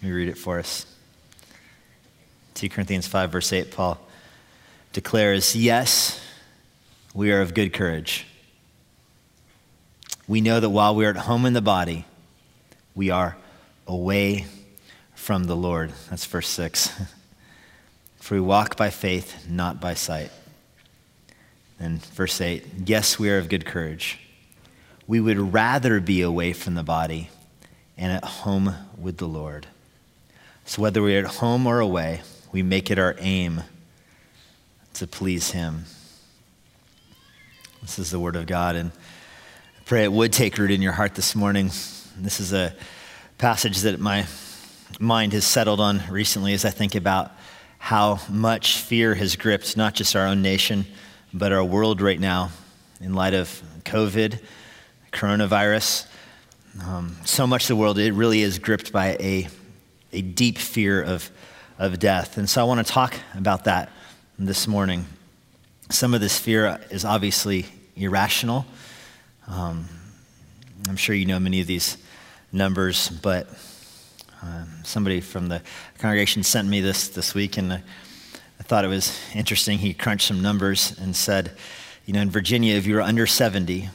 Let me read it for us. 2 Corinthians 5, verse 8, Paul declares, Yes, we are of good courage. We know that while we are at home in the body, we are away from the Lord. That's verse 6. For we walk by faith, not by sight. And verse 8, yes, we are of good courage. We would rather be away from the body and at home with the Lord. So whether we're at home or away, we make it our aim to please Him. This is the Word of God, and I pray it would take root in your heart this morning. This is a passage that my mind has settled on recently as I think about how much fear has gripped not just our own nation, but our world right now in light of COVID, coronavirus. Um, so much of the world, it really is gripped by a, a deep fear of, of death. And so I want to talk about that this morning. Some of this fear is obviously irrational. Um, I'm sure you know many of these numbers, but um, somebody from the congregation sent me this this week, and I, I thought it was interesting. He crunched some numbers and said, you know, in Virginia, if you're under 70,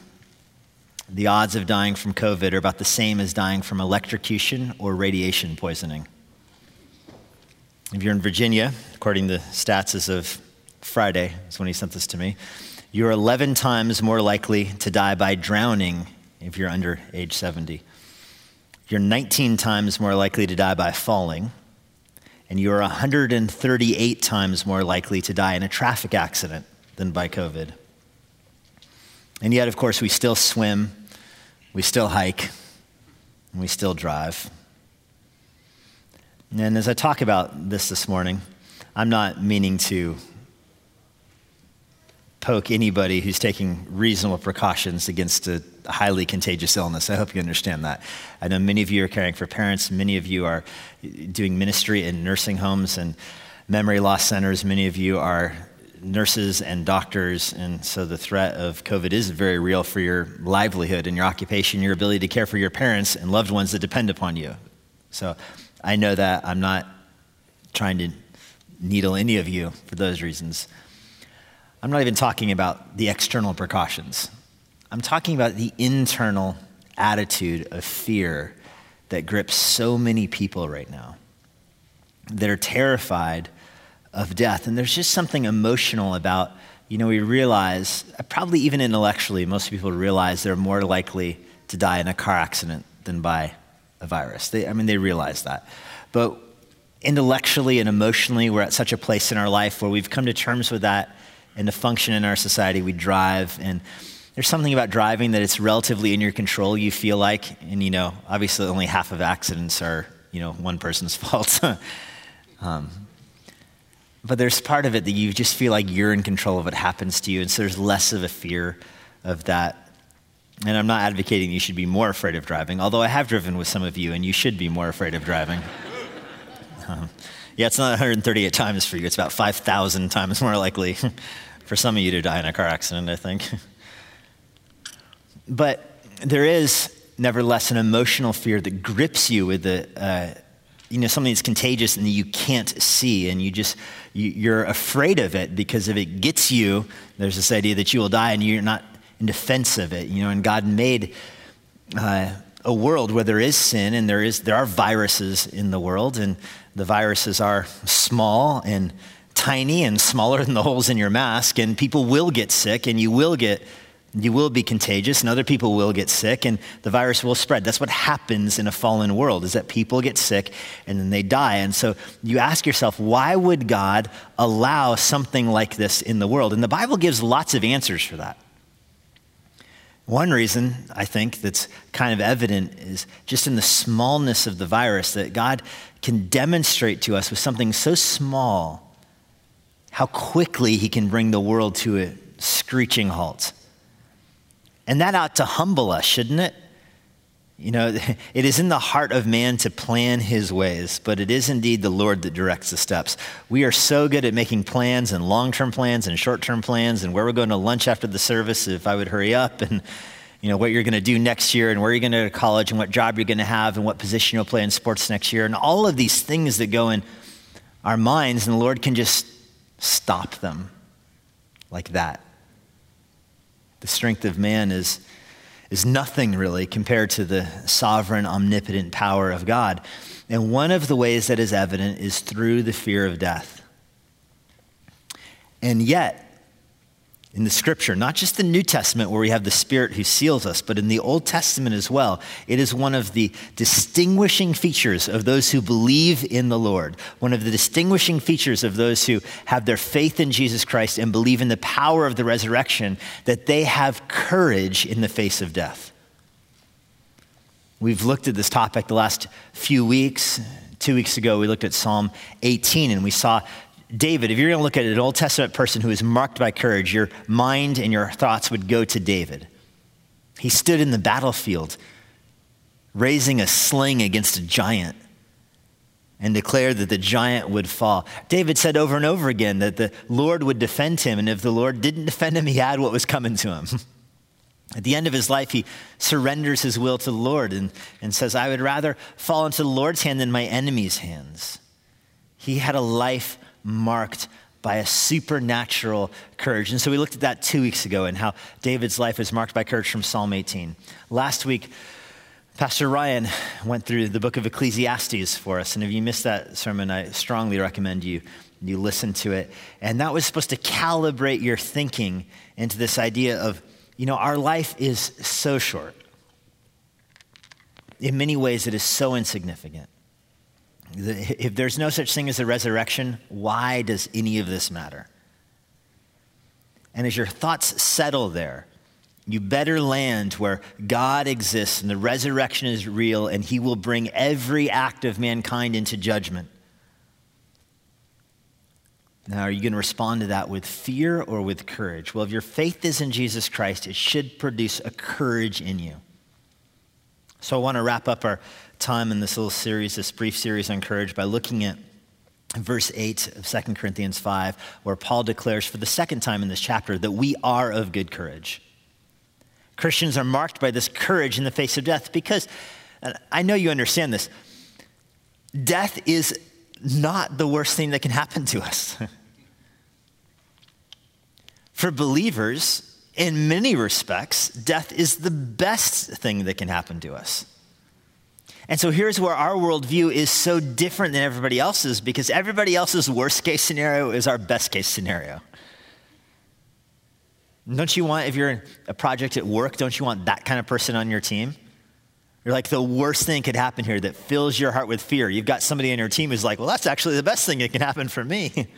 the odds of dying from COVID are about the same as dying from electrocution or radiation poisoning. If you're in Virginia, according to stats as of Friday, is when he sent this to me, you're 11 times more likely to die by drowning if you're under age 70. You're 19 times more likely to die by falling, and you're 138 times more likely to die in a traffic accident than by COVID. And yet, of course, we still swim, we still hike, and we still drive. And as I talk about this this morning, I'm not meaning to poke anybody who's taking reasonable precautions against a highly contagious illness. I hope you understand that. I know many of you are caring for parents, many of you are doing ministry in nursing homes and memory loss centers, many of you are nurses and doctors, and so the threat of COVID is very real for your livelihood and your occupation, your ability to care for your parents and loved ones that depend upon you. So I know that I'm not trying to needle any of you for those reasons. I'm not even talking about the external precautions. I'm talking about the internal attitude of fear that grips so many people right now that are terrified of death. And there's just something emotional about, you know, we realize, probably even intellectually, most people realize they're more likely to die in a car accident than by a virus. They, I mean, they realize that. But intellectually and emotionally, we're at such a place in our life where we've come to terms with that and to function in our society, we drive. And there's something about driving that it's relatively in your control, you feel like. And, you know, obviously only half of accidents are, you know, one person's fault. um, but there's part of it that you just feel like you're in control of what happens to you. And so there's less of a fear of that. And I'm not advocating you should be more afraid of driving, although I have driven with some of you, and you should be more afraid of driving. Um, yeah, it's not 138 times for you, it's about 5,000 times more likely for some of you to die in a car accident, I think. but there is, nevertheless, an emotional fear that grips you with the, uh, you know, something that's contagious and you can't see, and you just, you, are afraid of it because if it gets you, there's this idea that you will die and you're not in defense of it, you know, and God made uh, a world where there is sin and there, is, there are viruses in the world, and the viruses are small and tiny and smaller than the holes in your mask, and people will get sick and you will get you will be contagious and other people will get sick and the virus will spread. That's what happens in a fallen world is that people get sick and then they die. And so you ask yourself why would god allow something like this in the world? And the bible gives lots of answers for that. One reason I think that's kind of evident is just in the smallness of the virus that God can demonstrate to us with something so small how quickly He can bring the world to a screeching halt. And that ought to humble us, shouldn't it? You know, it is in the heart of man to plan his ways, but it is indeed the Lord that directs the steps. We are so good at making plans and long term plans and short term plans and where we're going to lunch after the service if I would hurry up and, you know, what you're going to do next year and where you're going to go to college and what job you're going to have and what position you'll play in sports next year and all of these things that go in our minds, and the Lord can just stop them like that. The strength of man is, is nothing really compared to the sovereign, omnipotent power of God. And one of the ways that is evident is through the fear of death. And yet, in the scripture, not just the New Testament where we have the Spirit who seals us, but in the Old Testament as well. It is one of the distinguishing features of those who believe in the Lord, one of the distinguishing features of those who have their faith in Jesus Christ and believe in the power of the resurrection, that they have courage in the face of death. We've looked at this topic the last few weeks. Two weeks ago, we looked at Psalm 18 and we saw David, if you're going to look at an Old Testament person who is marked by courage, your mind and your thoughts would go to David. He stood in the battlefield, raising a sling against a giant and declared that the giant would fall. David said over and over again that the Lord would defend him, and if the Lord didn't defend him, he had what was coming to him. At the end of his life, he surrenders his will to the Lord and, and says, I would rather fall into the Lord's hand than my enemy's hands. He had a life marked by a supernatural courage. And so we looked at that two weeks ago and how David's life is marked by courage from Psalm 18. Last week, Pastor Ryan went through the book of Ecclesiastes for us. And if you missed that sermon, I strongly recommend you, you listen to it. And that was supposed to calibrate your thinking into this idea of, you know, our life is so short. In many ways, it is so insignificant. If there's no such thing as a resurrection, why does any of this matter? And as your thoughts settle there, you better land where God exists and the resurrection is real and he will bring every act of mankind into judgment. Now, are you going to respond to that with fear or with courage? Well, if your faith is in Jesus Christ, it should produce a courage in you. So I want to wrap up our time in this little series, this brief series on courage, by looking at verse 8 of 2 Corinthians 5, where Paul declares for the second time in this chapter that we are of good courage. Christians are marked by this courage in the face of death because I know you understand this. Death is not the worst thing that can happen to us. For believers, in many respects, death is the best thing that can happen to us. And so here's where our worldview is so different than everybody else's because everybody else's worst case scenario is our best case scenario. Don't you want, if you're in a project at work, don't you want that kind of person on your team? You're like, the worst thing could happen here that fills your heart with fear. You've got somebody on your team who's like, well, that's actually the best thing that can happen for me.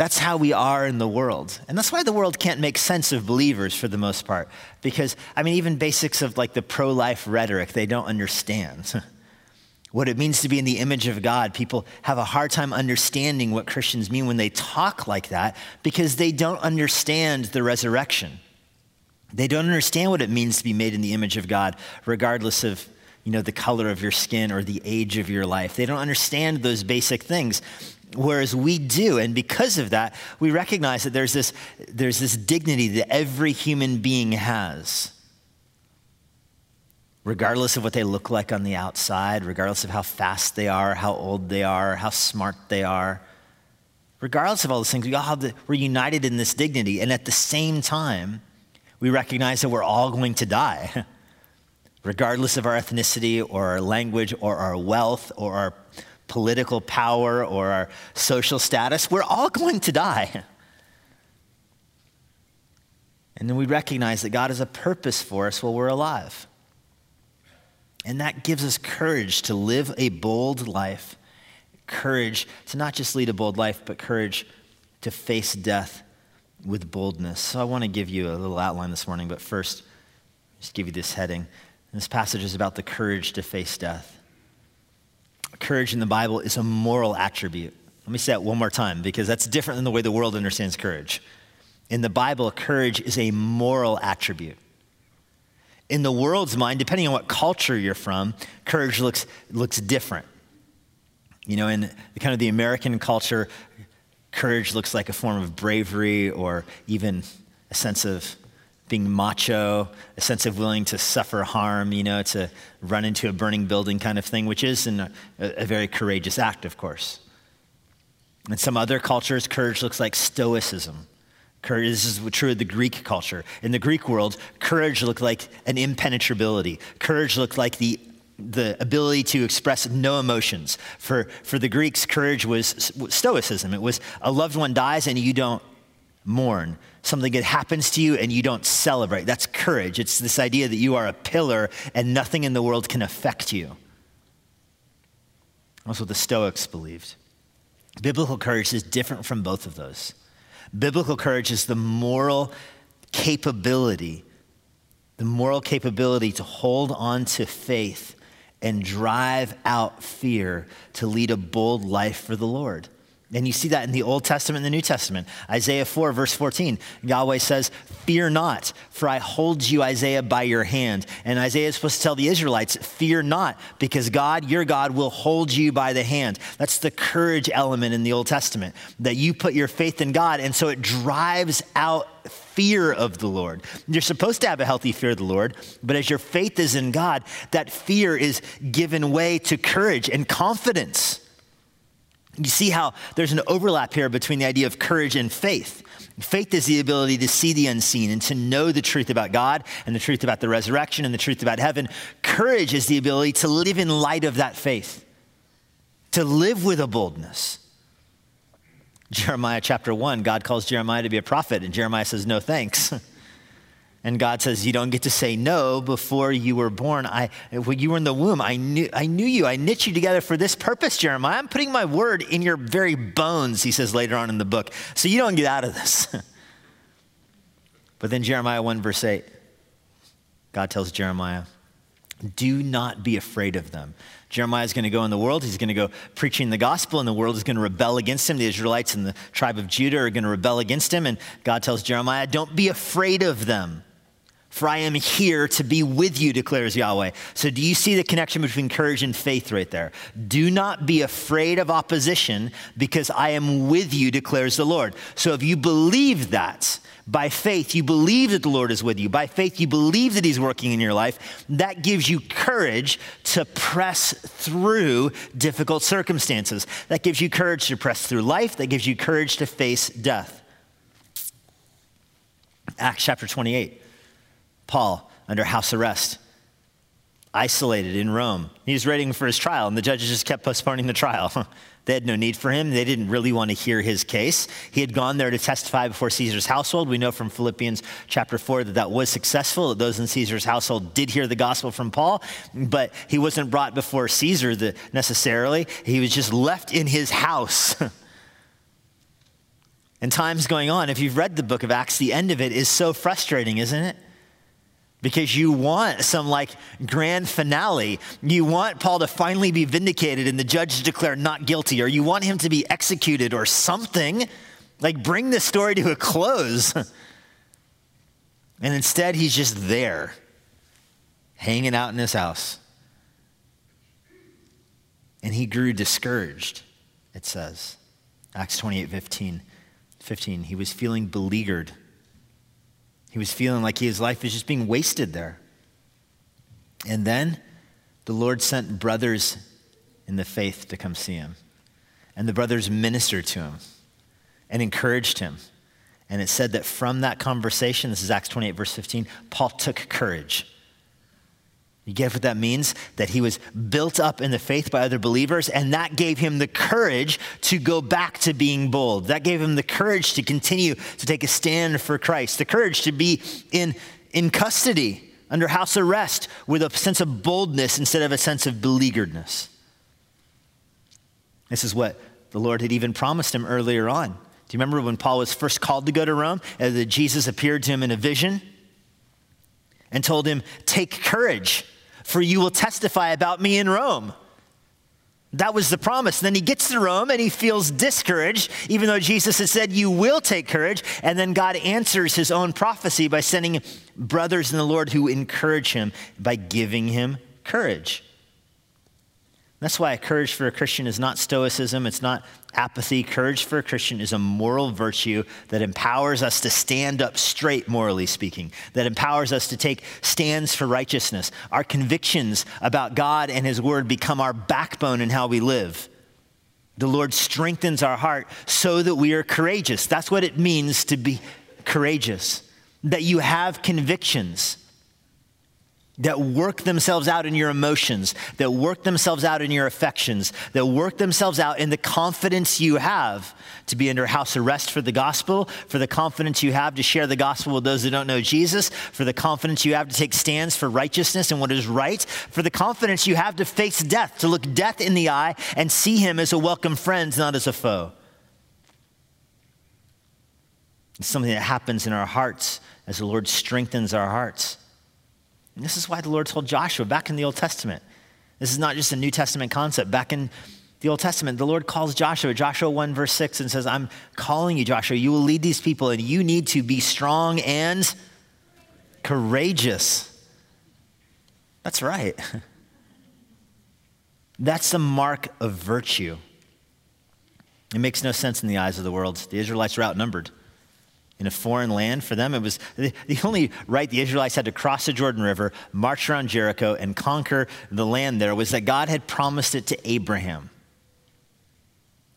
That's how we are in the world. And that's why the world can't make sense of believers for the most part. Because, I mean, even basics of like the pro life rhetoric, they don't understand. what it means to be in the image of God. People have a hard time understanding what Christians mean when they talk like that because they don't understand the resurrection. They don't understand what it means to be made in the image of God, regardless of you know, the color of your skin or the age of your life. They don't understand those basic things. Whereas we do, and because of that, we recognize that there's this, there's this dignity that every human being has. Regardless of what they look like on the outside, regardless of how fast they are, how old they are, how smart they are, regardless of all those things, we all have the, we're united in this dignity. And at the same time, we recognize that we're all going to die, regardless of our ethnicity or our language or our wealth or our political power or our social status, we're all going to die. And then we recognize that God has a purpose for us while we're alive. And that gives us courage to live a bold life, courage to not just lead a bold life, but courage to face death with boldness. So I want to give you a little outline this morning, but first, just give you this heading. This passage is about the courage to face death courage in the Bible is a moral attribute. Let me say that one more time because that's different than the way the world understands courage. In the Bible, courage is a moral attribute. In the world's mind, depending on what culture you're from, courage looks, looks different. You know, in the, kind of the American culture, courage looks like a form of bravery or even a sense of being macho, a sense of willing to suffer harm, you know, to run into a burning building kind of thing, which is a, a very courageous act, of course. In some other cultures, courage looks like stoicism. Courage, this is true of the Greek culture. In the Greek world, courage looked like an impenetrability. Courage looked like the, the ability to express no emotions. For, for the Greeks, courage was stoicism. It was a loved one dies and you don't mourn. Something that happens to you and you don't celebrate. That's courage. It's this idea that you are a pillar and nothing in the world can affect you. That's what the Stoics believed. Biblical courage is different from both of those. Biblical courage is the moral capability, the moral capability to hold on to faith and drive out fear to lead a bold life for the Lord. And you see that in the Old Testament and the New Testament. Isaiah 4, verse 14, Yahweh says, Fear not, for I hold you, Isaiah, by your hand. And Isaiah is supposed to tell the Israelites, Fear not, because God, your God, will hold you by the hand. That's the courage element in the Old Testament, that you put your faith in God, and so it drives out fear of the Lord. You're supposed to have a healthy fear of the Lord, but as your faith is in God, that fear is given way to courage and confidence. You see how there's an overlap here between the idea of courage and faith. Faith is the ability to see the unseen and to know the truth about God and the truth about the resurrection and the truth about heaven. Courage is the ability to live in light of that faith, to live with a boldness. Jeremiah chapter 1, God calls Jeremiah to be a prophet, and Jeremiah says, No thanks. And God says, You don't get to say no before you were born. I, when you were in the womb, I knew, I knew you. I knit you together for this purpose, Jeremiah. I'm putting my word in your very bones, he says later on in the book. So you don't get out of this. but then Jeremiah 1, verse 8, God tells Jeremiah, Do not be afraid of them. Jeremiah is going to go in the world. He's going to go preaching the gospel, and the world is going to rebel against him. The Israelites and the tribe of Judah are going to rebel against him. And God tells Jeremiah, Don't be afraid of them for I am here to be with you, declares Yahweh. So, do you see the connection between courage and faith right there? Do not be afraid of opposition because I am with you, declares the Lord. So, if you believe that, by faith, you believe that the Lord is with you. By faith, you believe that He's working in your life. That gives you courage to press through difficult circumstances. That gives you courage to press through life. That gives you courage to face death. Acts chapter 28. Paul under house arrest, isolated in Rome. He was waiting for his trial, and the judges just kept postponing the trial. they had no need for him. They didn't really want to hear his case. He had gone there to testify before Caesar's household. We know from Philippians chapter 4 that that was successful, that those in Caesar's household did hear the gospel from Paul, but he wasn't brought before Caesar the, necessarily. He was just left in his house. and time's going on. If you've read the book of Acts, the end of it is so frustrating, isn't it? Because you want some like grand finale. You want Paul to finally be vindicated and the judge to declare not guilty, or you want him to be executed or something. Like bring the story to a close. and instead, he's just there, hanging out in his house. And he grew discouraged, it says. Acts 28 15. 15. He was feeling beleaguered he was feeling like his life was just being wasted there. And then the Lord sent brothers in the faith to come see him. And the brothers ministered to him and encouraged him. And it said that from that conversation, this is Acts 28, verse 15, Paul took courage you get what that means? That he was built up in the faith by other believers, and that gave him the courage to go back to being bold. That gave him the courage to continue to take a stand for Christ, the courage to be in, in custody, under house arrest, with a sense of boldness instead of a sense of beleagueredness. This is what the Lord had even promised him earlier on. Do you remember when Paul was first called to go to Rome? That Jesus appeared to him in a vision and told him, Take courage for you will testify about me in Rome. That was the promise. then he gets to Rome and he feels discouraged, even though Jesus had said, You will take courage. And then God answers his own prophecy by sending brothers in the Lord who encourage him by giving him courage. That's why courage for a Christian is not stoicism, it's not apathy. Courage for a Christian is a moral virtue that empowers us to stand up straight, morally speaking, that empowers us to take stands for righteousness. Our convictions about God and His Word become our backbone in how we live. The Lord strengthens our heart so that we are courageous. That's what it means to be courageous, that you have convictions that work themselves out in your emotions, that work themselves out in your affections, that work themselves out in the confidence you have to be under house arrest for the gospel, for the confidence you have to share the gospel with those that don't know Jesus, for the confidence you have to take stands for righteousness and what is right, for the confidence you have to face death, to look death in the eye and see him as a welcome friend, not as a foe. It's something that happens in our hearts as the Lord strengthens our hearts. And this is why the Lord told Joshua back in the Old Testament. This is not just a New Testament concept. Back in the Old Testament, the Lord calls Joshua, Joshua 1, verse 6, and says, I'm calling you, Joshua. You will lead these people, and you need to be strong and courageous. That's right. That's the mark of virtue. It makes no sense in the eyes of the world. The Israelites are outnumbered in a foreign land. For them, it was the only right the Israelites had to cross the Jordan River, march around Jericho, and conquer the land there was that God had promised it to Abraham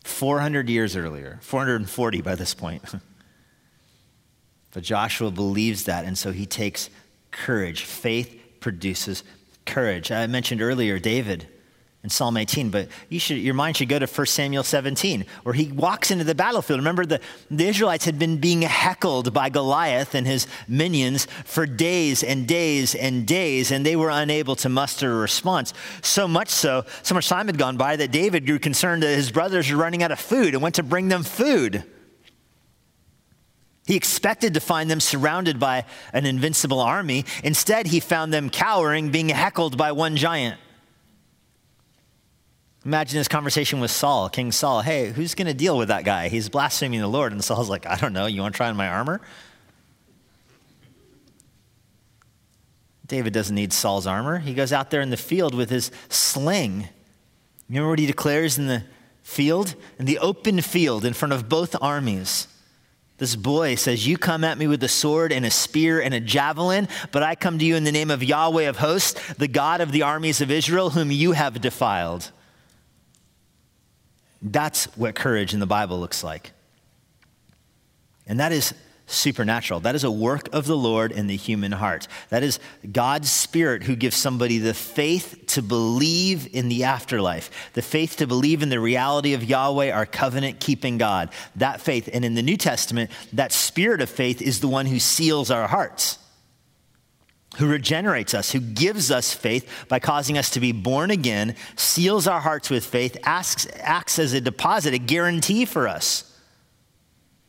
400 years earlier, 440 by this point. but Joshua believes that, and so he takes courage. Faith produces courage. I mentioned earlier David in Psalm 18, but you should, your mind should go to 1 Samuel 17, where he walks into the battlefield. Remember, the, the Israelites had been being heckled by Goliath and his minions for days and days and days, and they were unable to muster a response. So much so, so much time had gone by that David grew concerned that his brothers were running out of food and went to bring them food. He expected to find them surrounded by an invincible army. Instead, he found them cowering, being heckled by one giant. Imagine this conversation with Saul, King Saul. Hey, who's going to deal with that guy? He's blaspheming the Lord. And Saul's like, I don't know. You want to try on my armor? David doesn't need Saul's armor. He goes out there in the field with his sling. Remember what he declares in the field? In the open field in front of both armies. This boy says, You come at me with a sword and a spear and a javelin, but I come to you in the name of Yahweh of hosts, the God of the armies of Israel, whom you have defiled. That's what courage in the Bible looks like. And that is supernatural. That is a work of the Lord in the human heart. That is God's Spirit who gives somebody the faith to believe in the afterlife, the faith to believe in the reality of Yahweh, our covenant keeping God. That faith. And in the New Testament, that spirit of faith is the one who seals our hearts who regenerates us, who gives us faith by causing us to be born again, seals our hearts with faith, asks, acts as a deposit, a guarantee for us.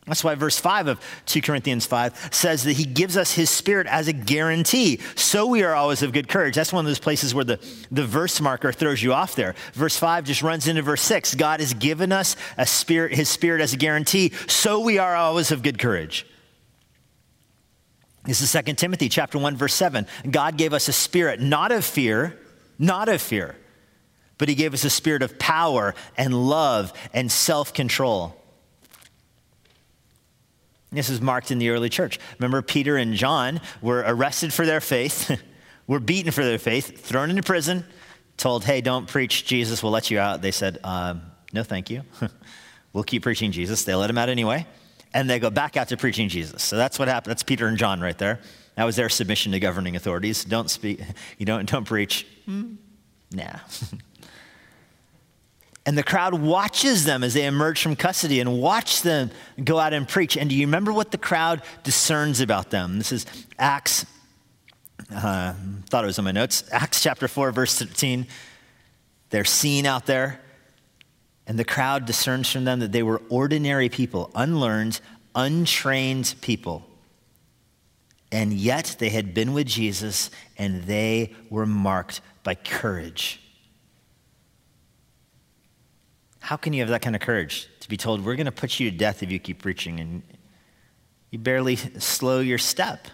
That's why verse 5 of 2 Corinthians 5 says that he gives us his spirit as a guarantee. So we are always of good courage. That's one of those places where the, the verse marker throws you off there. Verse 5 just runs into verse 6. God has given us a spirit, his spirit as a guarantee. So we are always of good courage. This is 2 Timothy chapter 1 verse 7. God gave us a spirit not of fear, not of fear, but he gave us a spirit of power and love and self-control. This is marked in the early church. Remember Peter and John were arrested for their faith, were beaten for their faith, thrown into prison, told, "Hey, don't preach Jesus, we'll let you out." They said, um, "No, thank you. we'll keep preaching Jesus." They let him out anyway and they go back out to preaching Jesus. So that's what happened. That's Peter and John right there. That was their submission to governing authorities. Don't speak, you don't, don't preach. Mm, nah. and the crowd watches them as they emerge from custody and watch them go out and preach. And do you remember what the crowd discerns about them? This is Acts, uh, thought it was in my notes, Acts chapter 4, verse 13. They're seen out there. And the crowd discerns from them that they were ordinary people, unlearned, untrained people. And yet they had been with Jesus and they were marked by courage. How can you have that kind of courage to be told, we're going to put you to death if you keep preaching, and you barely slow your step?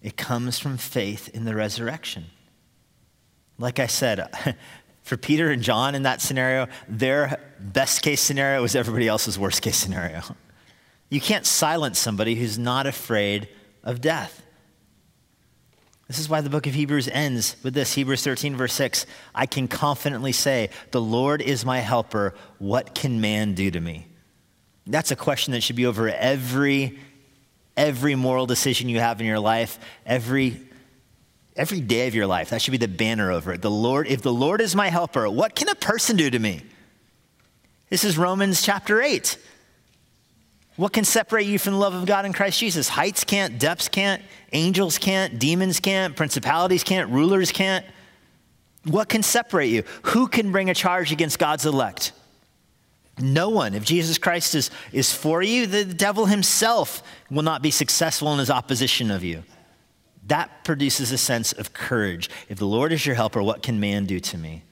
It comes from faith in the resurrection. Like I said, for Peter and John in that scenario, their best case scenario was everybody else's worst case scenario. You can't silence somebody who's not afraid of death. This is why the book of Hebrews ends with this Hebrews 13, verse 6. I can confidently say, The Lord is my helper. What can man do to me? That's a question that should be over every, every moral decision you have in your life, every, every day of your life. That should be the banner over it. The Lord, if the Lord is my helper, what can a person do to me? This is Romans chapter 8. What can separate you from the love of God in Christ Jesus? Heights can't, depths can't, angels can't, demons can't, principalities can't, rulers can't. What can separate you? Who can bring a charge against God's elect? No one. If Jesus Christ is, is for you, the devil himself will not be successful in his opposition of you. That produces a sense of courage. If the Lord is your helper, what can man do to me?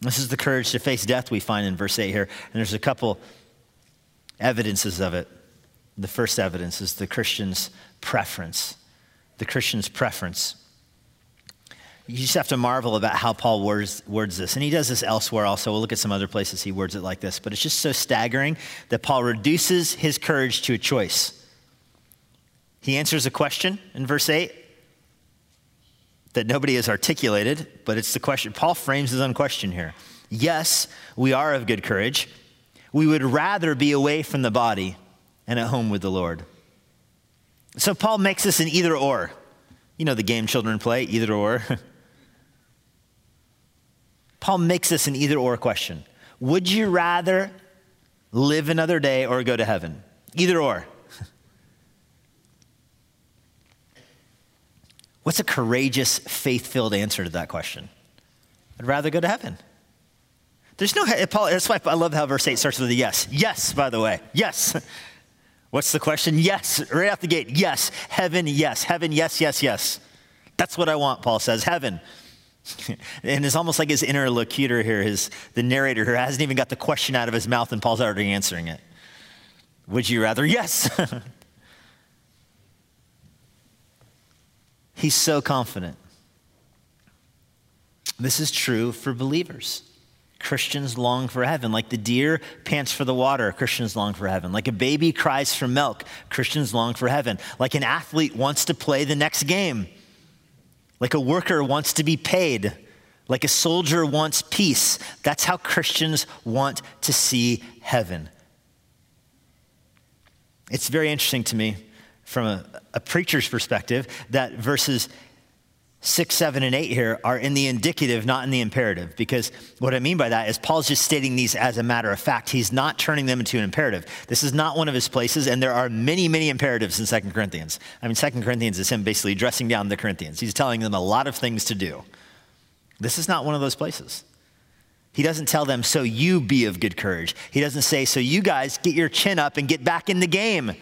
This is the courage to face death we find in verse 8 here. And there's a couple evidences of it. The first evidence is the Christian's preference. The Christian's preference. You just have to marvel about how Paul words, words this. And he does this elsewhere also. We'll look at some other places he words it like this. But it's just so staggering that Paul reduces his courage to a choice. He answers a question in verse 8 that nobody has articulated, but it's the question. Paul frames his own question here. Yes, we are of good courage we would rather be away from the body and at home with the Lord. So Paul makes this an either or. You know the game children play, either or. Paul makes this an either or question. Would you rather live another day or go to heaven? Either or. What's a courageous, faith filled answer to that question? I'd rather go to heaven. There's no, Paul, that's why I love how verse 8 starts with a yes. Yes, by the way. Yes. What's the question? Yes. Right out the gate. Yes. Heaven, yes. Heaven, yes, yes, yes. That's what I want, Paul says. Heaven. and it's almost like his interlocutor here, his, the narrator who hasn't even got the question out of his mouth and Paul's already answering it. Would you rather? Yes. He's so confident. This is true for believers. Christians long for heaven. Like the deer pants for the water, Christians long for heaven. Like a baby cries for milk, Christians long for heaven. Like an athlete wants to play the next game. Like a worker wants to be paid. Like a soldier wants peace. That's how Christians want to see heaven. It's very interesting to me from a, a preacher's perspective that verses six, seven, and eight here are in the indicative, not in the imperative. Because what I mean by that is Paul's just stating these as a matter of fact. He's not turning them into an imperative. This is not one of his places, and there are many, many imperatives in Second Corinthians. I mean, Second Corinthians is him basically dressing down the Corinthians. He's telling them a lot of things to do. This is not one of those places. He doesn't tell them, so you be of good courage. He doesn't say, so you guys get your chin up and get back in the game.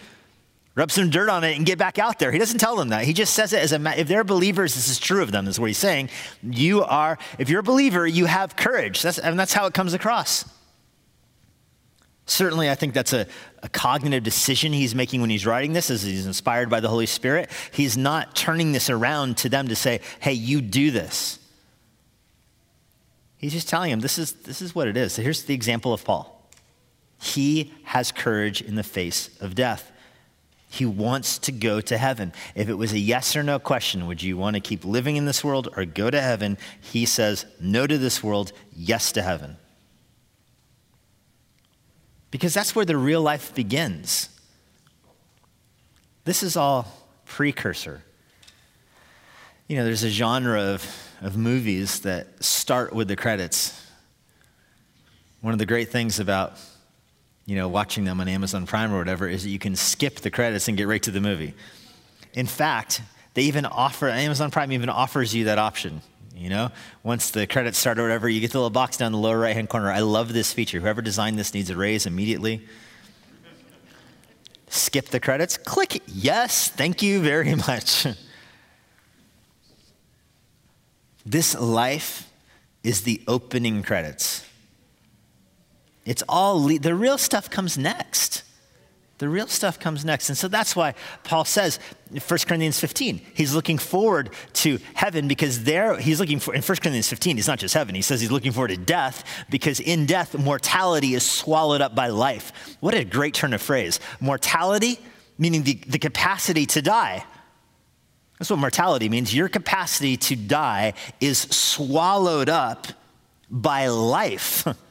Rub some dirt on it and get back out there. He doesn't tell them that. He just says it as a, if they're believers, this is true of them, is what he's saying. You are, if you're a believer, you have courage. That's, and that's how it comes across. Certainly, I think that's a, a cognitive decision he's making when he's writing this, as he's inspired by the Holy Spirit. He's not turning this around to them to say, hey, you do this. He's just telling them this is, this is what it is. So here's the example of Paul. He has courage in the face of death. He wants to go to heaven. If it was a yes or no question, would you want to keep living in this world or go to heaven? He says no to this world, yes to heaven. Because that's where the real life begins. This is all precursor. You know, there's a genre of, of movies that start with the credits. One of the great things about you know, watching them on Amazon Prime or whatever, is that you can skip the credits and get right to the movie. In fact, they even offer, Amazon Prime even offers you that option. You know, once the credits start or whatever, you get the little box down the lower right hand corner. I love this feature. Whoever designed this needs a raise immediately. Skip the credits, click yes, thank you very much. this life is the opening credits. It's all, le- the real stuff comes next. The real stuff comes next. And so that's why Paul says in 1 Corinthians 15, he's looking forward to heaven because there, he's looking for, in 1 Corinthians 15, it's not just heaven. He says he's looking forward to death because in death, mortality is swallowed up by life. What a great turn of phrase. Mortality, meaning the, the capacity to die. That's what mortality means. Your capacity to die is swallowed up by life.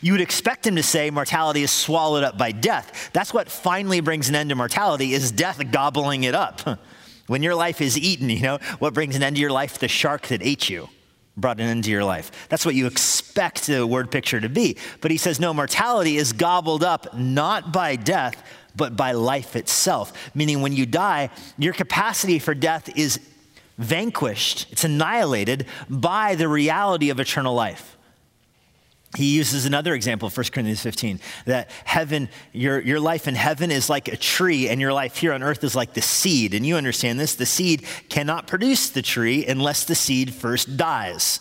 You would expect him to say mortality is swallowed up by death. That's what finally brings an end to mortality is death gobbling it up. When your life is eaten, you know, what brings an end to your life? The shark that ate you brought an end to your life. That's what you expect the word picture to be. But he says, no, mortality is gobbled up not by death, but by life itself. Meaning, when you die, your capacity for death is vanquished, it's annihilated by the reality of eternal life. He uses another example, 1 Corinthians 15, that heaven, your, your life in heaven is like a tree, and your life here on earth is like the seed. And you understand this the seed cannot produce the tree unless the seed first dies.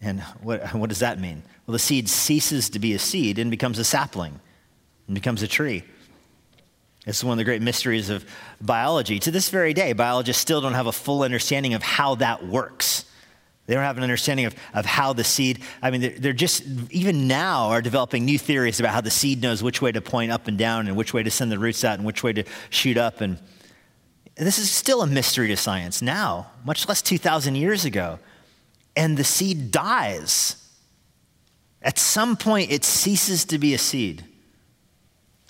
And what, what does that mean? Well, the seed ceases to be a seed and becomes a sapling and becomes a tree. Is one of the great mysteries of biology. To this very day, biologists still don't have a full understanding of how that works. They don't have an understanding of, of how the seed, I mean, they're, they're, just, even now, are developing new theories about how the seed knows which way to point up and down and which way to send the roots out and which way to shoot up. And this is still a mystery to science now, much less 2,000 years ago. And the seed dies. At some point, it ceases to be a seed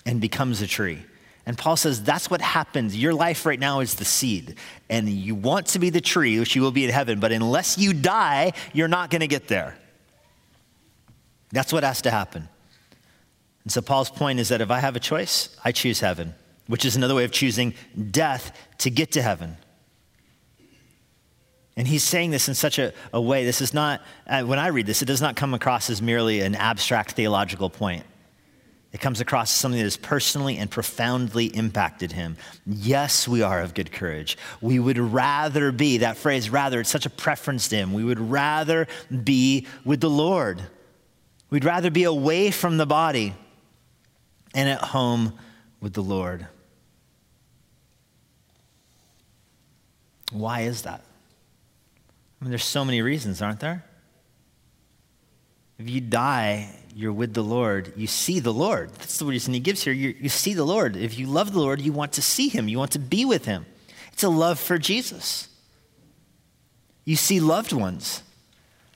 and becomes a tree. And Paul says that's what happens. Your life right now is the seed, and you want to be the tree, which you will be in heaven, but unless you die, you're not going to get there. That's what has to happen. And so Paul's point is that if I have a choice, I choose heaven, which is another way of choosing death to get to heaven. And he's saying this in such a, a way, this is not, uh, when I read this, it does not come across as merely an abstract theological point. It comes across as something that has personally and profoundly impacted him. Yes, we are of good courage. We would rather be, that phrase, rather, it's such a preference to him. We would rather be with the Lord. We'd rather be away from the body and at home with the Lord. Why is that? I mean, there's so many reasons, aren't there? If you die, you're with the Lord. You see the Lord. That's the reason he gives here. You, you see the Lord. If you love the Lord, you want to see him, you want to be with him. It's a love for Jesus. You see loved ones,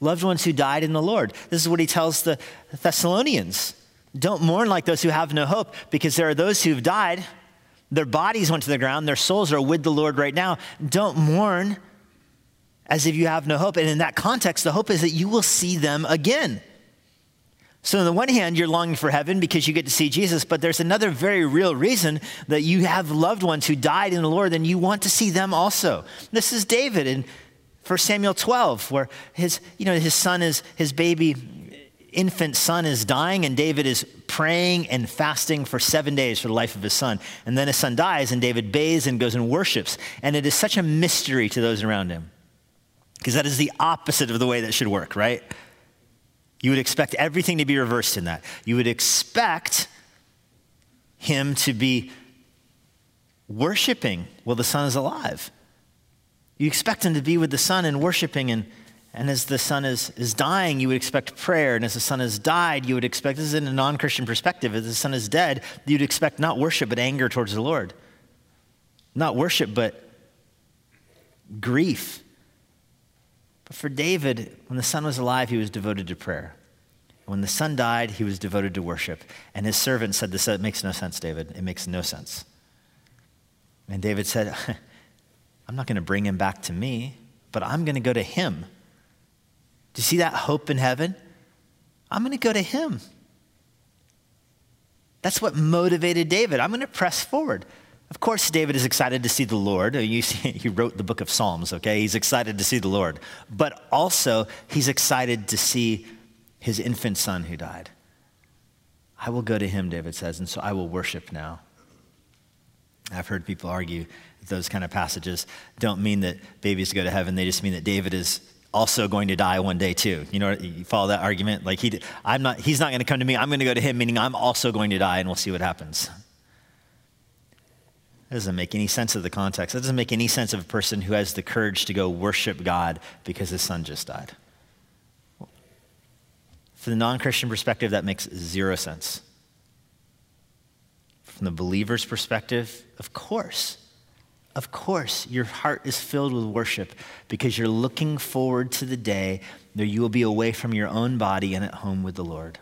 loved ones who died in the Lord. This is what he tells the Thessalonians. Don't mourn like those who have no hope, because there are those who've died. Their bodies went to the ground, their souls are with the Lord right now. Don't mourn as if you have no hope. And in that context, the hope is that you will see them again. So, on the one hand, you're longing for heaven because you get to see Jesus, but there's another very real reason that you have loved ones who died in the Lord and you want to see them also. This is David in 1 Samuel 12, where his, you know, his son is, his baby infant son is dying, and David is praying and fasting for seven days for the life of his son. And then his son dies, and David bathes and goes and worships. And it is such a mystery to those around him because that is the opposite of the way that should work, right? You would expect everything to be reversed in that. You would expect him to be worshiping while the son is alive. You expect him to be with the son and worshiping, and, and as the son is, is dying, you would expect prayer. And as the son has died, you would expect, this is in a non Christian perspective, as the son is dead, you'd expect not worship, but anger towards the Lord. Not worship, but grief for David, when the son was alive, he was devoted to prayer. When the son died, he was devoted to worship. And his servant said, This makes no sense, David. It makes no sense. And David said, I'm not going to bring him back to me, but I'm going to go to him. Do you see that hope in heaven? I'm going to go to him. That's what motivated David. I'm going to press forward. Of course, David is excited to see the Lord. You see, he wrote the book of Psalms, okay? He's excited to see the Lord. But also, he's excited to see his infant son who died. I will go to him, David says, and so I will worship now. I've heard people argue that those kind of passages don't mean that babies go to heaven. They just mean that David is also going to die one day too. You know, you follow that argument? Like he, I'm not, he's not going to come to me. I'm going to go to him, meaning I'm also going to die, and we'll see what happens. That doesn't make any sense of the context. That doesn't make any sense of a person who has the courage to go worship God because his son just died. From the non Christian perspective, that makes zero sense. From the believer's perspective, of course. Of course, your heart is filled with worship because you're looking forward to the day that you will be away from your own body and at home with the Lord.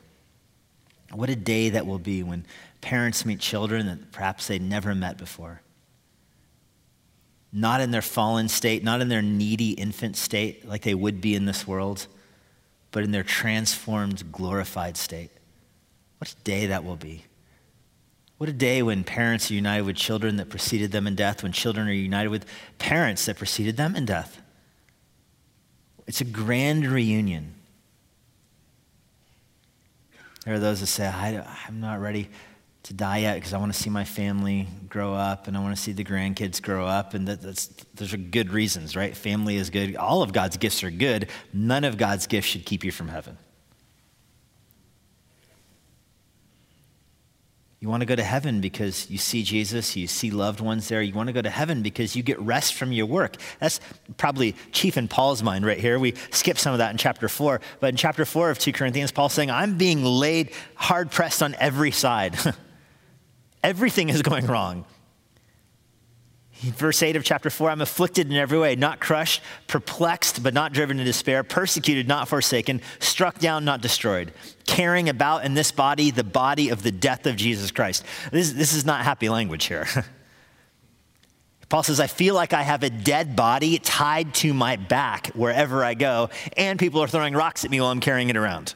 What a day that will be when parents meet children that perhaps they never met before. Not in their fallen state, not in their needy infant state like they would be in this world, but in their transformed, glorified state. What a day that will be. What a day when parents are united with children that preceded them in death, when children are united with parents that preceded them in death. It's a grand reunion. There are those that say, I, am not ready to die yet because I want to see my family grow up and I want to see the grandkids grow up. And that, that's, those are good reasons, right? Family is good. All of God's gifts are good. None of God's gifts should keep you from heaven. You want to go to heaven because you see Jesus, you see loved ones there. You want to go to heaven because you get rest from your work. That's probably chief in Paul's mind right here. We skip some of that in chapter 4. But in chapter 4 of 2 Corinthians, Paul's saying, I'm being laid hard pressed on every side. Everything is going wrong. Verse 8 of chapter 4 I'm afflicted in every way, not crushed, perplexed, but not driven to despair, persecuted, not forsaken, struck down, not destroyed, carrying about in this body the body of the death of Jesus Christ. This, this is not happy language here. Paul says, I feel like I have a dead body tied to my back wherever I go, and people are throwing rocks at me while I'm carrying it around.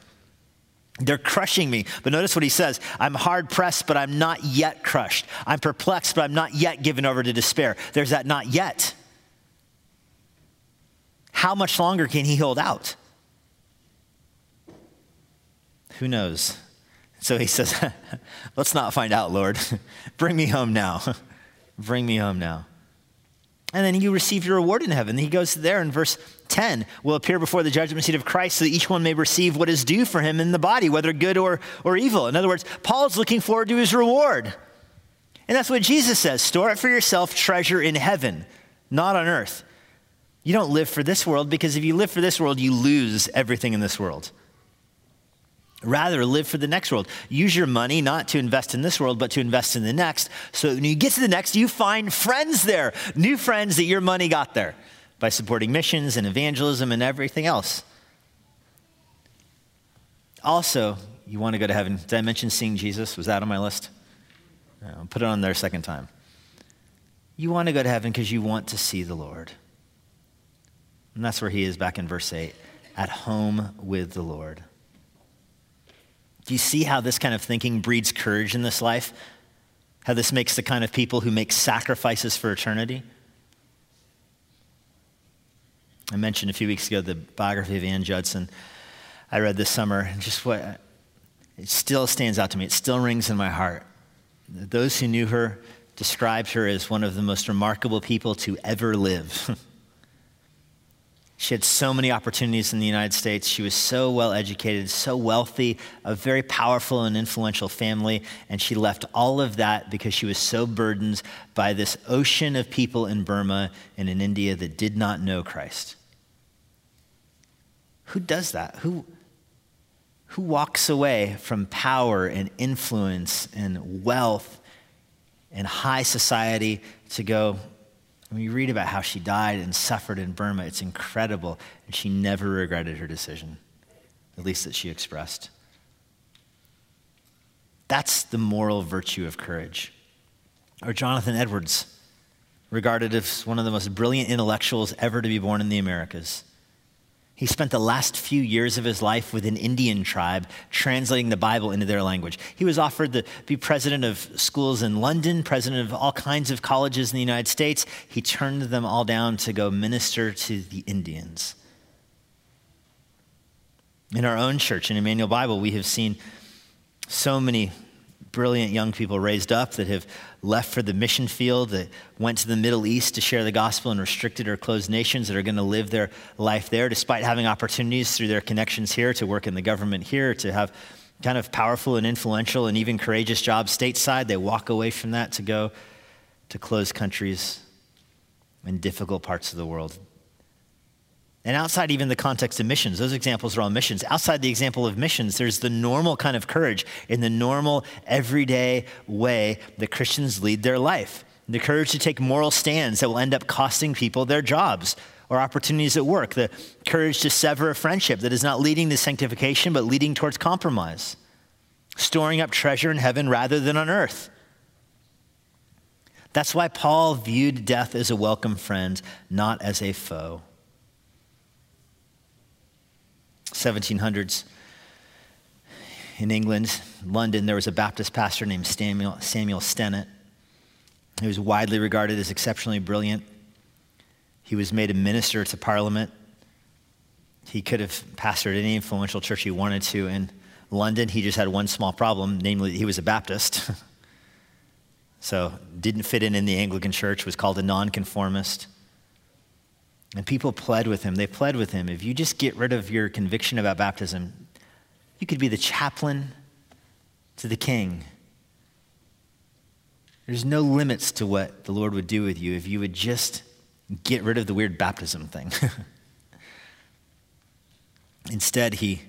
They're crushing me. But notice what he says I'm hard pressed, but I'm not yet crushed. I'm perplexed, but I'm not yet given over to despair. There's that not yet. How much longer can he hold out? Who knows? So he says, Let's not find out, Lord. Bring me home now. Bring me home now. And then you receive your reward in heaven. He goes there in verse 10 will appear before the judgment seat of Christ so that each one may receive what is due for him in the body, whether good or, or evil. In other words, Paul's looking forward to his reward. And that's what Jesus says store it for yourself treasure in heaven, not on earth. You don't live for this world because if you live for this world, you lose everything in this world. Rather, live for the next world. Use your money not to invest in this world, but to invest in the next. So when you get to the next, you find friends there, new friends that your money got there by supporting missions and evangelism and everything else. Also, you want to go to heaven. Did I mention seeing Jesus? Was that on my list? I'll put it on there a second time. You want to go to heaven because you want to see the Lord. And that's where he is back in verse 8 at home with the Lord. Do you see how this kind of thinking breeds courage in this life? How this makes the kind of people who make sacrifices for eternity? I mentioned a few weeks ago the biography of Ann Judson. I read this summer, and just what it still stands out to me. It still rings in my heart. Those who knew her described her as one of the most remarkable people to ever live. she had so many opportunities in the United States. She was so well educated, so wealthy, a very powerful and influential family, and she left all of that because she was so burdened by this ocean of people in Burma and in India that did not know Christ. Who does that? Who, who walks away from power and influence and wealth and high society to go? When you read about how she died and suffered in Burma, it's incredible. And she never regretted her decision, at least that she expressed. That's the moral virtue of courage. Or Jonathan Edwards, regarded as one of the most brilliant intellectuals ever to be born in the Americas. He spent the last few years of his life with an Indian tribe translating the Bible into their language. He was offered to be president of schools in London, president of all kinds of colleges in the United States. He turned them all down to go minister to the Indians. In our own church, in Immanuel Bible, we have seen so many brilliant young people raised up that have left for the mission field, that went to the Middle East to share the gospel in restricted or closed nations, that are going to live their life there despite having opportunities through their connections here to work in the government here, to have kind of powerful and influential and even courageous jobs stateside. They walk away from that to go to closed countries in difficult parts of the world. And outside even the context of missions, those examples are all missions. Outside the example of missions, there's the normal kind of courage in the normal, everyday way that Christians lead their life. The courage to take moral stands that will end up costing people their jobs or opportunities at work. The courage to sever a friendship that is not leading to sanctification but leading towards compromise. Storing up treasure in heaven rather than on earth. That's why Paul viewed death as a welcome friend, not as a foe. 1700s in England, London, there was a Baptist pastor named Samuel, Samuel Stennett. He was widely regarded as exceptionally brilliant. He was made a minister to Parliament. He could have pastored any influential church he wanted to in London. He just had one small problem, namely, he was a Baptist. so, didn't fit in in the Anglican church, was called a nonconformist. And people pled with him. They pled with him. If you just get rid of your conviction about baptism, you could be the chaplain to the king. There's no limits to what the Lord would do with you if you would just get rid of the weird baptism thing. Instead, he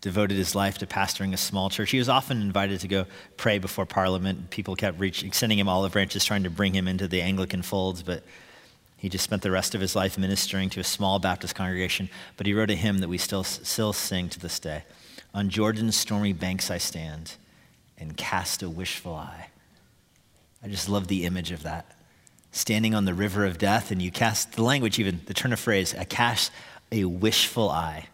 devoted his life to pastoring a small church. He was often invited to go pray before Parliament. People kept reaching, sending him olive branches, trying to bring him into the Anglican folds, but he just spent the rest of his life ministering to a small Baptist congregation, but he wrote a hymn that we still, still sing to this day. On Jordan's stormy banks I stand and cast a wishful eye. I just love the image of that. Standing on the river of death, and you cast the language, even the turn of phrase, I cast a wishful eye.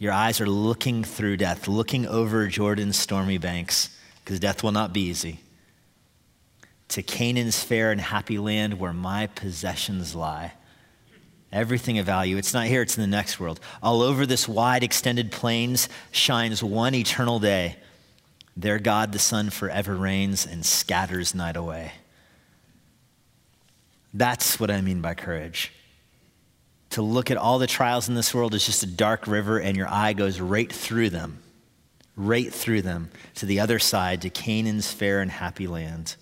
Your eyes are looking through death, looking over Jordan's stormy banks, because death will not be easy to Canaan's fair and happy land where my possessions lie. Everything of value. It's not here, it's in the next world. All over this wide, extended plains shines one eternal day. There, God the Son, forever reigns and scatters night away. That's what I mean by courage. To look at all the trials in this world as just a dark river, and your eye goes right through them, right through them to the other side, to Canaan's fair and happy land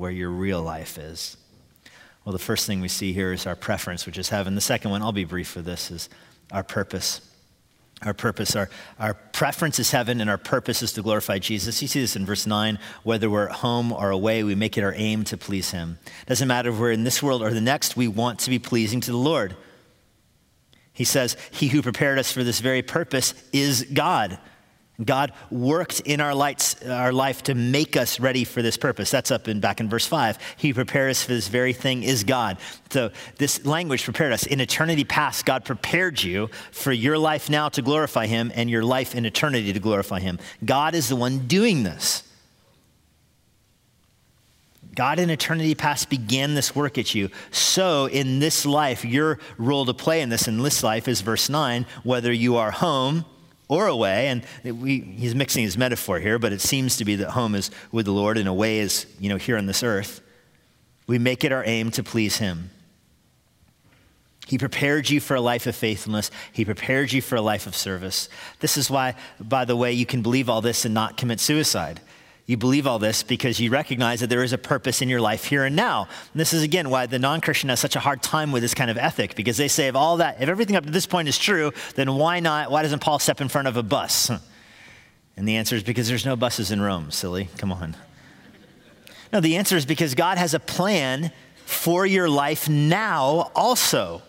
where your real life is? Well, the first thing we see here is our preference, which is heaven. The second one, I'll be brief for this, is our purpose. Our purpose, our, our preference is heaven, and our purpose is to glorify Jesus. You see this in verse 9 whether we're at home or away, we make it our aim to please Him. Doesn't matter if we're in this world or the next, we want to be pleasing to the Lord. He says, He who prepared us for this very purpose is God. God worked in our, lights, our life to make us ready for this purpose. That's up in, back in verse 5. He prepared us for this very thing is God. So this language prepared us. In eternity past, God prepared you for your life now to glorify Him and your life in eternity to glorify Him. God is the one doing this. God in eternity past began this work at you. So, in this life, your role to play in this in this life is verse 9 whether you are home or away. And we, he's mixing his metaphor here, but it seems to be that home is with the Lord and away is, you know, here on this earth. We make it our aim to please him. He prepared you for a life of faithfulness. He prepared you for a life of service. This is why, by the way, you can believe all this and not commit suicide. You believe all this because you recognize that there is a purpose in your life here and now. And this is again why the non Christian has such a hard time with this kind of ethic because they say, if all that, if everything up to this point is true, then why not? Why doesn't Paul step in front of a bus? And the answer is because there's no buses in Rome, silly. Come on. No, the answer is because God has a plan for your life now also.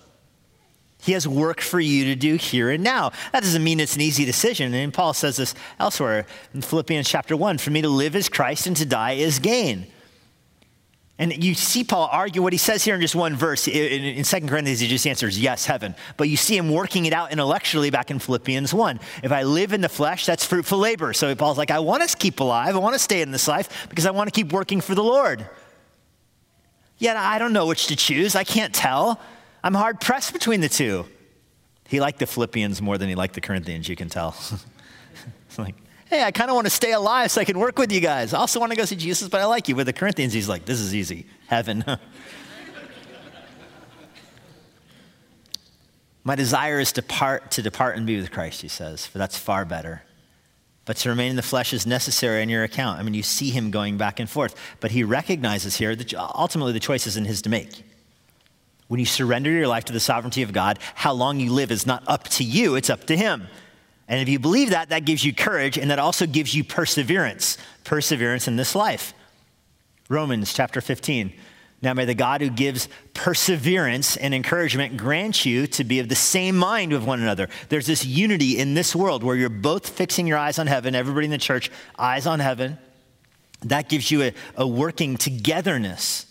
He has work for you to do here and now. That doesn't mean it's an easy decision. And Paul says this elsewhere in Philippians chapter 1 For me to live is Christ and to die is gain. And you see Paul argue what he says here in just one verse. In, 2 Corinthians, he just answers, yes, heaven. But you see him working it out intellectually back in Philippians 1. If I live in the flesh, that's fruitful labor. So Paul's like, I want to keep alive. I want to stay in this life because I want to keep working for the Lord. Yet I don't know which to choose. I can't tell. I'm hard pressed between the two. He liked the Philippians more than he liked the Corinthians, you can tell. It's like, Hey, I kind of want to stay alive so I can work with you guys. I also want to go see Jesus, but I like you. With the Corinthians, he's like, this is easy. Heaven. My desire is to depart, to depart and be with Christ, he says, for that's far better. But to remain in the flesh is necessary on your account. I mean, you see him going back and forth. But he recognizes here that ultimately the choice isn't his to make. When you surrender your life to the sovereignty of God, how long you live is not up to you, it's up to him. And if you believe that, that gives you courage and that also gives you perseverance. Perseverance in this life. Romans chapter 15. Now may the God who gives perseverance and encouragement grant you to be of the same mind with one another. There's this unity in this world where you're both fixing your eyes on heaven, everybody in the church, eyes on heaven. That gives you a, a working togetherness.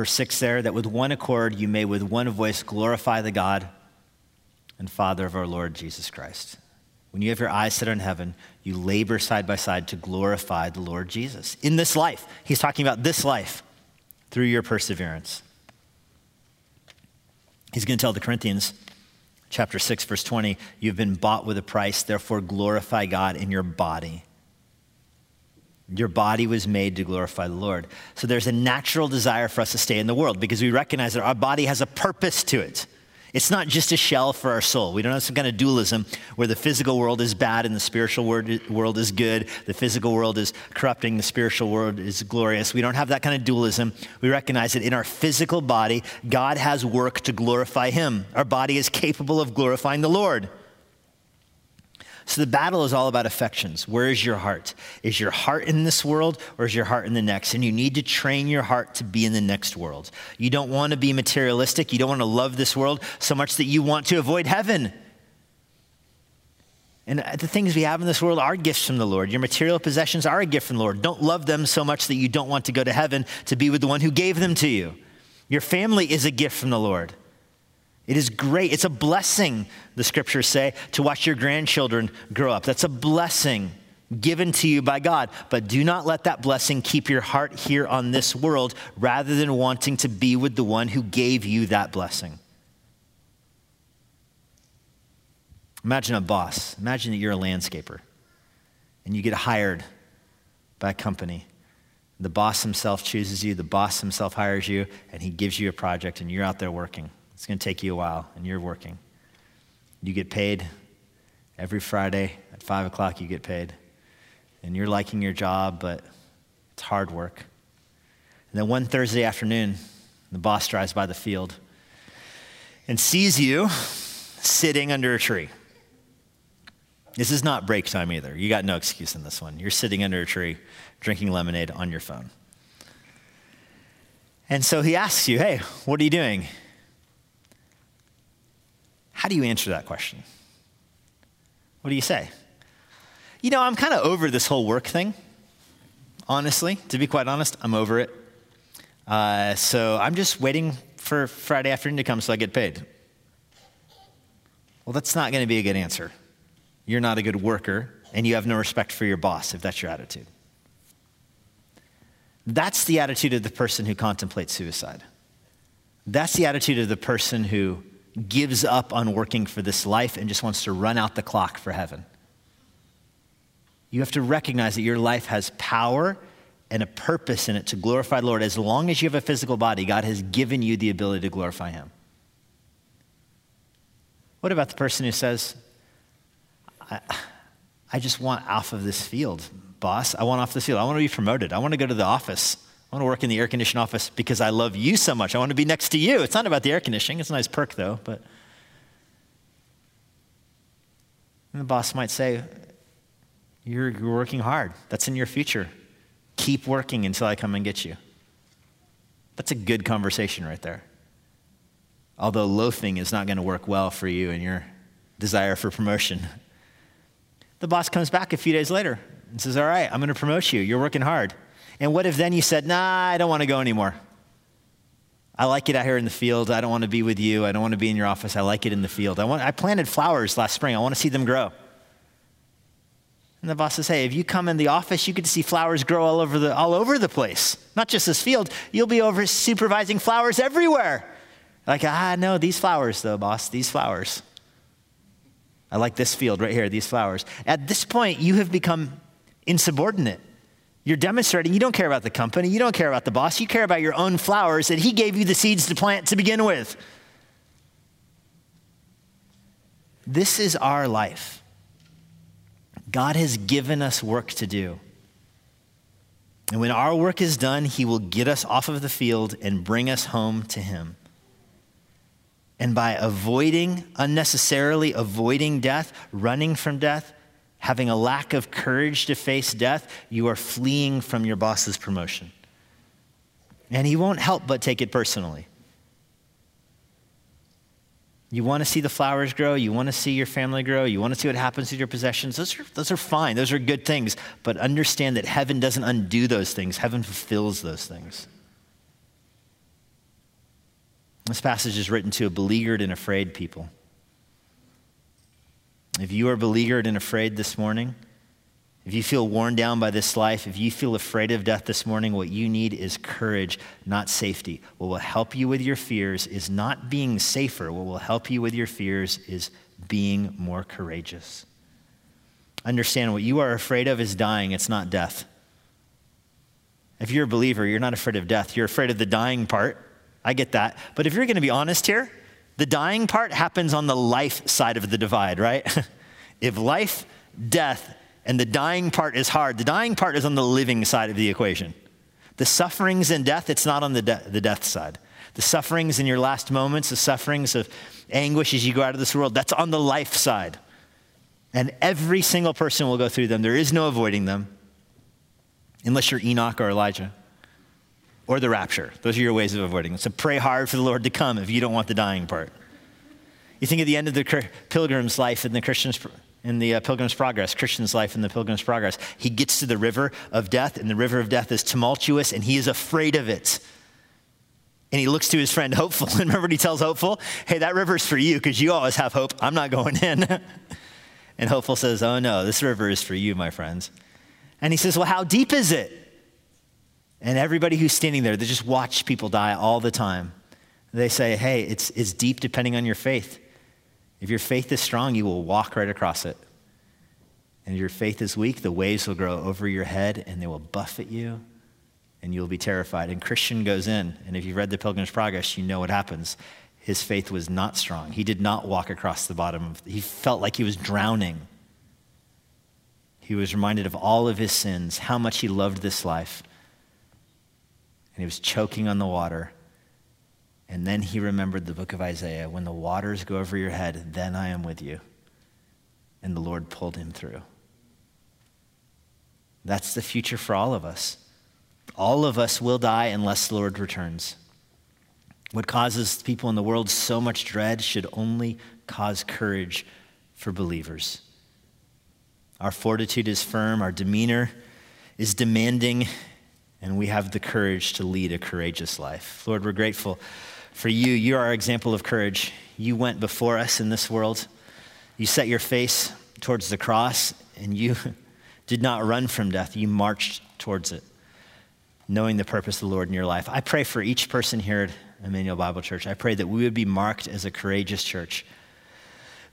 Verse 6 there, that with one accord you may with one voice glorify the God and Father of our Lord Jesus Christ. When you have your eyes set on heaven, you labor side by side to glorify the Lord Jesus. In this life, he's talking about this life through your perseverance. He's going to tell the Corinthians, chapter 6, verse 20, you've been bought with a price, therefore glorify God in your body. Your body was made to glorify the Lord. So there's a natural desire for us to stay in the world because we recognize that our body has a purpose to it. It's not just a shell for our soul. We don't have some kind of dualism where the physical world is bad and the spiritual world is good. The physical world is corrupting, the spiritual world is glorious. We don't have that kind of dualism. We recognize that in our physical body, God has work to glorify Him. Our body is capable of glorifying the Lord. So the battle is all about affections. Where is your heart? Is your heart in this world or is your heart in the next? And you need to train your heart to be in the next world. You don't want to be materialistic. You don't want to love this world so much that you want to avoid heaven. And the things we have in this world are gifts from the Lord. Your material possessions are a gift from the Lord. Don't love them so much that you don't want to go to heaven to be with the one who gave them to you. Your family is a gift from the Lord. It is great. It's a blessing, the scriptures say, to watch your grandchildren grow up. That's a blessing given to you by God. But do not let that blessing keep your heart here on this world rather than wanting to be with the one who gave you that blessing. Imagine a boss. Imagine that you're a landscaper and you get hired by a company. The boss himself chooses you, the boss himself hires you, and he gives you a project, and you're out there working. It's going to take you a while, and you're working. You get paid every Friday at 5 o'clock, you get paid. And you're liking your job, but it's hard work. And then one Thursday afternoon, the boss drives by the field and sees you sitting under a tree. This is not break time either. You got no excuse in this one. You're sitting under a tree drinking lemonade on your phone. And so he asks you, Hey, what are you doing? How do you answer that question? What do you say? You know, I'm kind of over this whole work thing. Honestly, to be quite honest, I'm over it. Uh, so I'm just waiting for Friday afternoon to come so I get paid. Well, that's not going to be a good answer. You're not a good worker, and you have no respect for your boss if that's your attitude. That's the attitude of the person who contemplates suicide. That's the attitude of the person who gives up on working for this life and just wants to run out the clock for heaven. You have to recognize that your life has power and a purpose in it to glorify the Lord. As long as you have a physical body, God has given you the ability to glorify Him. What about the person who says, I, I just want off of this field, boss? I want off this field. I want to be promoted. I want to go to the office. I want to work in the air conditioned office because I love you so much. I want to be next to you. It's not about the air conditioning. It's a nice perk, though. But and the boss might say, you're, you're working hard. That's in your future. Keep working until I come and get you. That's a good conversation right there. Although loafing is not going to work well for you and your desire for promotion. The boss comes back a few days later and says, All right, I'm going to promote you. You're working hard. And what if then you said, nah, I don't want to go anymore? I like it out here in the field. I don't want to be with you. I don't want to be in your office. I like it in the field. I, want, I planted flowers last spring. I want to see them grow. And the boss says, hey, if you come in the office, you get to see flowers grow all over the, all over the place. Not just this field. You'll be over supervising flowers everywhere. Like, ah, no, these flowers, though, boss, these flowers. I like this field right here, these flowers. At this point, you have become insubordinate. You're demonstrating you don't care about the company, you don't care about the boss, you care about your own flowers that he gave you the seeds to plant to begin with. This is our life. God has given us work to do. And when our work is done, He will get us off of the field and bring us home to Him. And by avoiding, unnecessarily avoiding death, running from death, having a lack of courage to face death, you are fleeing from your boss's promotion. And he won't help but take it personally. You want to see the flowers grow, you want to see your family grow, you want to see what happens with your possessions. Those are, those are fine, those are good things. But understand that heaven doesn't undo those things, heaven fulfills those things. This passage is written to a beleaguered and afraid people. If you are beleaguered and afraid this morning, if you feel worn down by this life, if you feel afraid of death this morning, what you need is courage, not safety. What will help you with your fears is not being safer. What will help you with your fears is being more courageous. Understand what you are afraid of is dying, it's not death. If you're a believer, you're not afraid of death, you're afraid of the dying part. I get that. But if you're going to be honest here, the dying part happens on the life side of the divide, right? if life, death, and the dying part is hard, the dying part is on the living side of the equation. The sufferings and death, it's not on the, de- the death side. The sufferings in your last moments, the sufferings of anguish as you go out of this world, that's on the life side. And every single person will go through them. There is no avoiding them unless you're Enoch or Elijah or the rapture. Those are your ways of avoiding it. So pray hard for the Lord to come if you don't want the dying part. You think at the end of the pilgrim's life in the Christian's in the uh, Pilgrim's Progress, Christian's life in the Pilgrim's Progress, he gets to the river of death, and the river of death is tumultuous, and he is afraid of it. And he looks to his friend Hopeful, and remember what he tells Hopeful? Hey, that river's for you because you always have hope. I'm not going in. and Hopeful says, Oh no, this river is for you, my friends. And he says, Well, how deep is it? And everybody who's standing there, they just watch people die all the time. They say, hey, it's, it's deep depending on your faith. If your faith is strong, you will walk right across it. And if your faith is weak, the waves will grow over your head and they will buffet you and you'll be terrified. And Christian goes in, and if you've read the Pilgrim's Progress, you know what happens. His faith was not strong. He did not walk across the bottom. He felt like he was drowning. He was reminded of all of his sins, how much he loved this life and he was choking on the water. And then he remembered the book of Isaiah when the waters go over your head, then I am with you. And the Lord pulled him through. That's the future for all of us. All of us will die unless the Lord returns. What causes people in the world so much dread should only cause courage for believers. Our fortitude is firm, our demeanor is demanding, and we have the courage to lead a courageous life. Lord, we're grateful for you. You're our example of courage. You went before us in this world. You set your face towards the cross, and you did not run from death. You marched towards it, knowing the purpose of the Lord in your life. I pray for each person here at Immanuel Bible Church. I pray that we would be marked as a courageous church.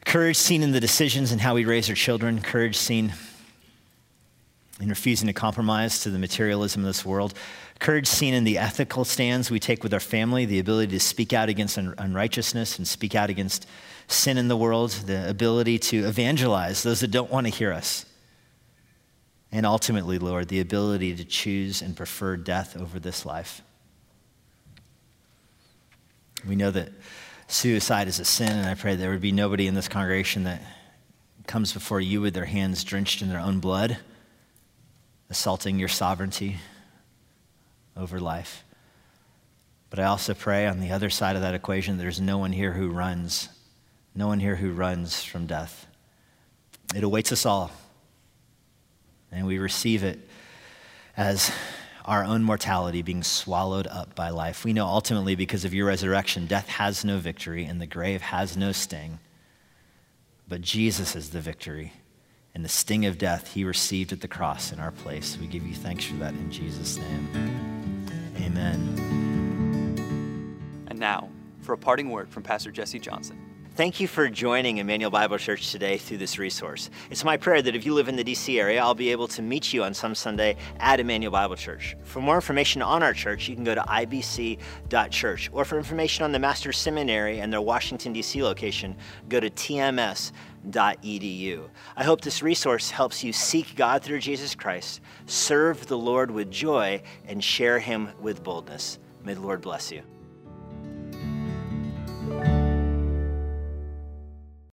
Courage seen in the decisions and how we raise our children, courage seen in refusing to compromise to the materialism of this world. Courage seen in the ethical stands we take with our family, the ability to speak out against un- unrighteousness and speak out against sin in the world, the ability to evangelize those that don't want to hear us. And ultimately, Lord, the ability to choose and prefer death over this life. We know that suicide is a sin, and I pray there would be nobody in this congregation that comes before you with their hands drenched in their own blood assaulting your sovereignty over life. But I also pray on the other side of that equation, there's no one here who runs, no one here who runs from death. It awaits us all, and we receive it as our own mortality being swallowed up by life. We know ultimately, because of your resurrection, death has no victory and the grave has no sting, but Jesus is the victory and the sting of death he received at the cross in our place. We give you thanks for that in Jesus' name. Amen. And now, for a parting word from Pastor Jesse Johnson. Thank you for joining Immanuel Bible Church today through this resource. It's my prayer that if you live in the DC area, I'll be able to meet you on some Sunday at Immanuel Bible Church. For more information on our church, you can go to ibc.church. Or for information on the Master's Seminary and their Washington, D.C. location, go to tms.edu. I hope this resource helps you seek God through Jesus Christ, serve the Lord with joy, and share Him with boldness. May the Lord bless you.